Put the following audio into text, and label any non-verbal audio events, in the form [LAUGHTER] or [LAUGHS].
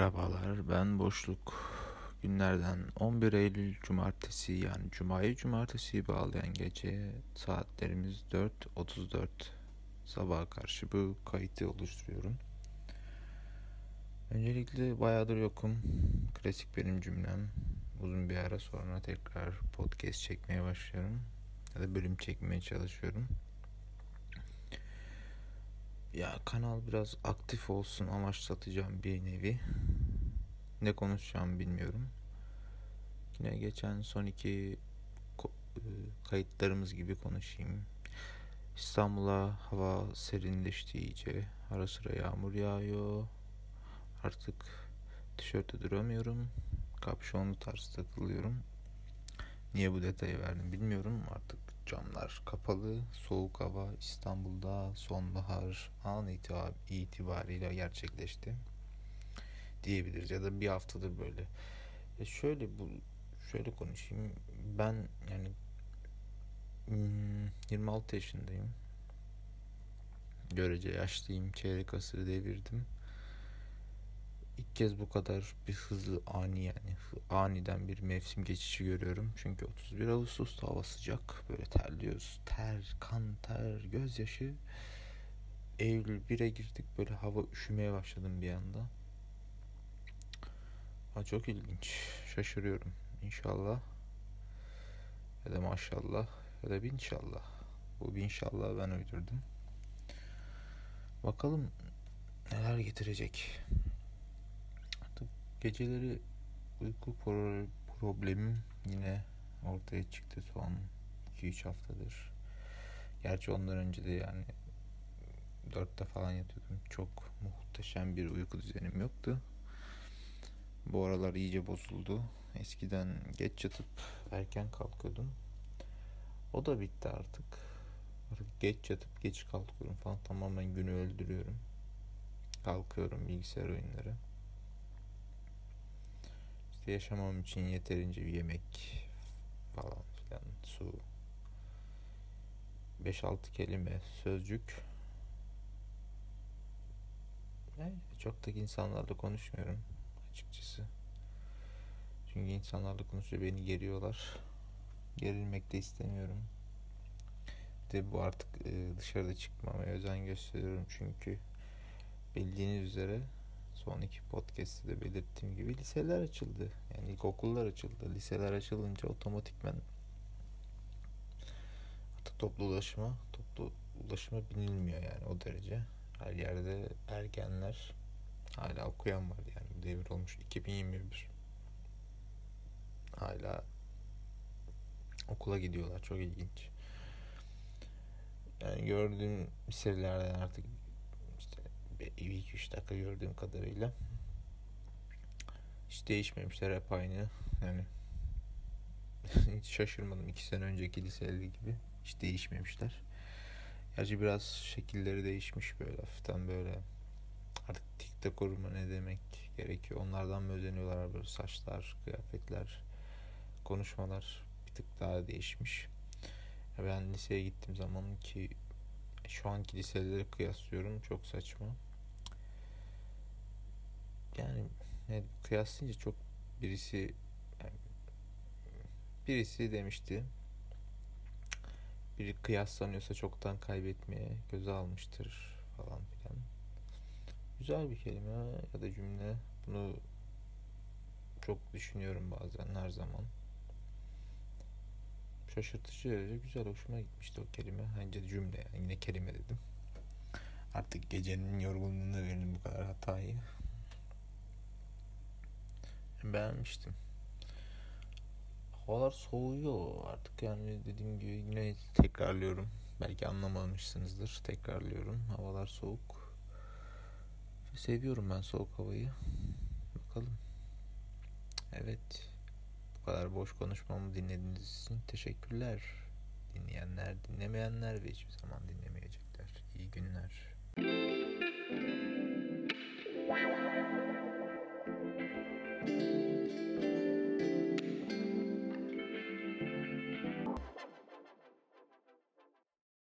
Merhabalar ben Boşluk. Günlerden 11 Eylül Cumartesi yani Cuma'yı Cumartesi'yi bağlayan gece saatlerimiz 4.34 sabaha karşı bu kayıtı oluşturuyorum. Öncelikle bayağıdır yokum. Klasik benim cümlem. Uzun bir ara sonra tekrar podcast çekmeye başlıyorum. Ya da bölüm çekmeye çalışıyorum. Ya kanal biraz aktif olsun amaçlatacağım bir nevi. Ne konuşacağım bilmiyorum. Yine geçen son iki e, kayıtlarımız gibi konuşayım. İstanbul'a hava serinleşti iyice. Ara sıra yağmur yağıyor. Artık tişörtte duramıyorum. Kapşonlu tarz takılıyorum. Niye bu detayı verdim bilmiyorum. Artık camlar kapalı. Soğuk hava İstanbul'da sonbahar an itibariyle gerçekleşti. Diyebiliriz ya da bir haftadır böyle. E şöyle bu şöyle konuşayım. Ben yani 26 hmm, yaşındayım. Görece yaşlıyım. Çeyrek asırı devirdim ilk kez bu kadar bir hızlı ani yani aniden bir mevsim geçişi görüyorum. Çünkü 31 Ağustos'ta hava sıcak. Böyle terliyoruz. Ter, kan, ter, gözyaşı. Eylül 1'e girdik böyle hava üşümeye başladım bir anda. Ha, çok ilginç. Şaşırıyorum. İnşallah ya da maşallah ya da binşallah. Bu binşallah ben uydurdum. Bakalım neler getirecek. Geceleri uyku problemim yine ortaya çıktı son 2-3 haftadır. Gerçi ondan önce de yani 4'te falan yatıyordum. Çok muhteşem bir uyku düzenim yoktu. Bu aralar iyice bozuldu. Eskiden geç yatıp erken kalkıyordum. O da bitti artık. Artık geç yatıp geç kalkıyorum falan. Tamamen günü öldürüyorum. Kalkıyorum bilgisayar oyunları. Yaşamam için yeterince bir yemek falan filan su 5-6 kelime sözcük yani çok da insanlarla konuşmuyorum açıkçası. Çünkü insanlarla konuşunca beni geriyorlar. Gerilmek de istemiyorum. De bu artık e, dışarıda çıkmamaya özen gösteriyorum çünkü bildiğiniz üzere son iki podcast'te de belirttiğim gibi liseler açıldı. Yani ilkokullar açıldı. Liseler açılınca otomatikmen artık toplu ulaşıma toplu ulaşıma binilmiyor yani o derece. Her yerde ergenler hala okuyan var yani devir olmuş 2021. Hala okula gidiyorlar çok ilginç. Yani gördüğüm liselerden artık bir iki üç dakika gördüğüm kadarıyla. Hiç değişmemişler hep aynı. Yani [LAUGHS] hiç şaşırmadım iki sene önceki liseli gibi. Hiç değişmemişler. Gerçi biraz şekilleri değişmiş böyle hafiften böyle. Artık tiktok koruma ne demek gerekiyor? Onlardan mı özeniyorlar böyle saçlar kıyafetler konuşmalar? Bir tık daha değişmiş. Ben liseye gittiğim zaman ki şu anki liseleri kıyaslıyorum. Çok saçma yani, yani kıyaslayınca çok birisi yani birisi demişti biri kıyaslanıyorsa çoktan kaybetmeye göze almıştır falan filan. Güzel bir kelime ya da cümle. Bunu çok düşünüyorum bazen her zaman. Şaşırtıcı, güzel, hoşuma gitmişti o kelime. Bence cümle yani yine kelime dedim. Artık gecenin yorgunluğuna verin bu kadar hatayı beğenmiştim. Havalar soğuyor artık yani dediğim gibi yine tekrarlıyorum. Belki anlamamışsınızdır. Tekrarlıyorum. Havalar soğuk. Seviyorum ben soğuk havayı. Bakalım. Evet. Bu kadar boş konuşmamı dinlediğiniz için teşekkürler. Dinleyenler, dinlemeyenler ve hiçbir zaman dinlemeyecekler. İyi günler.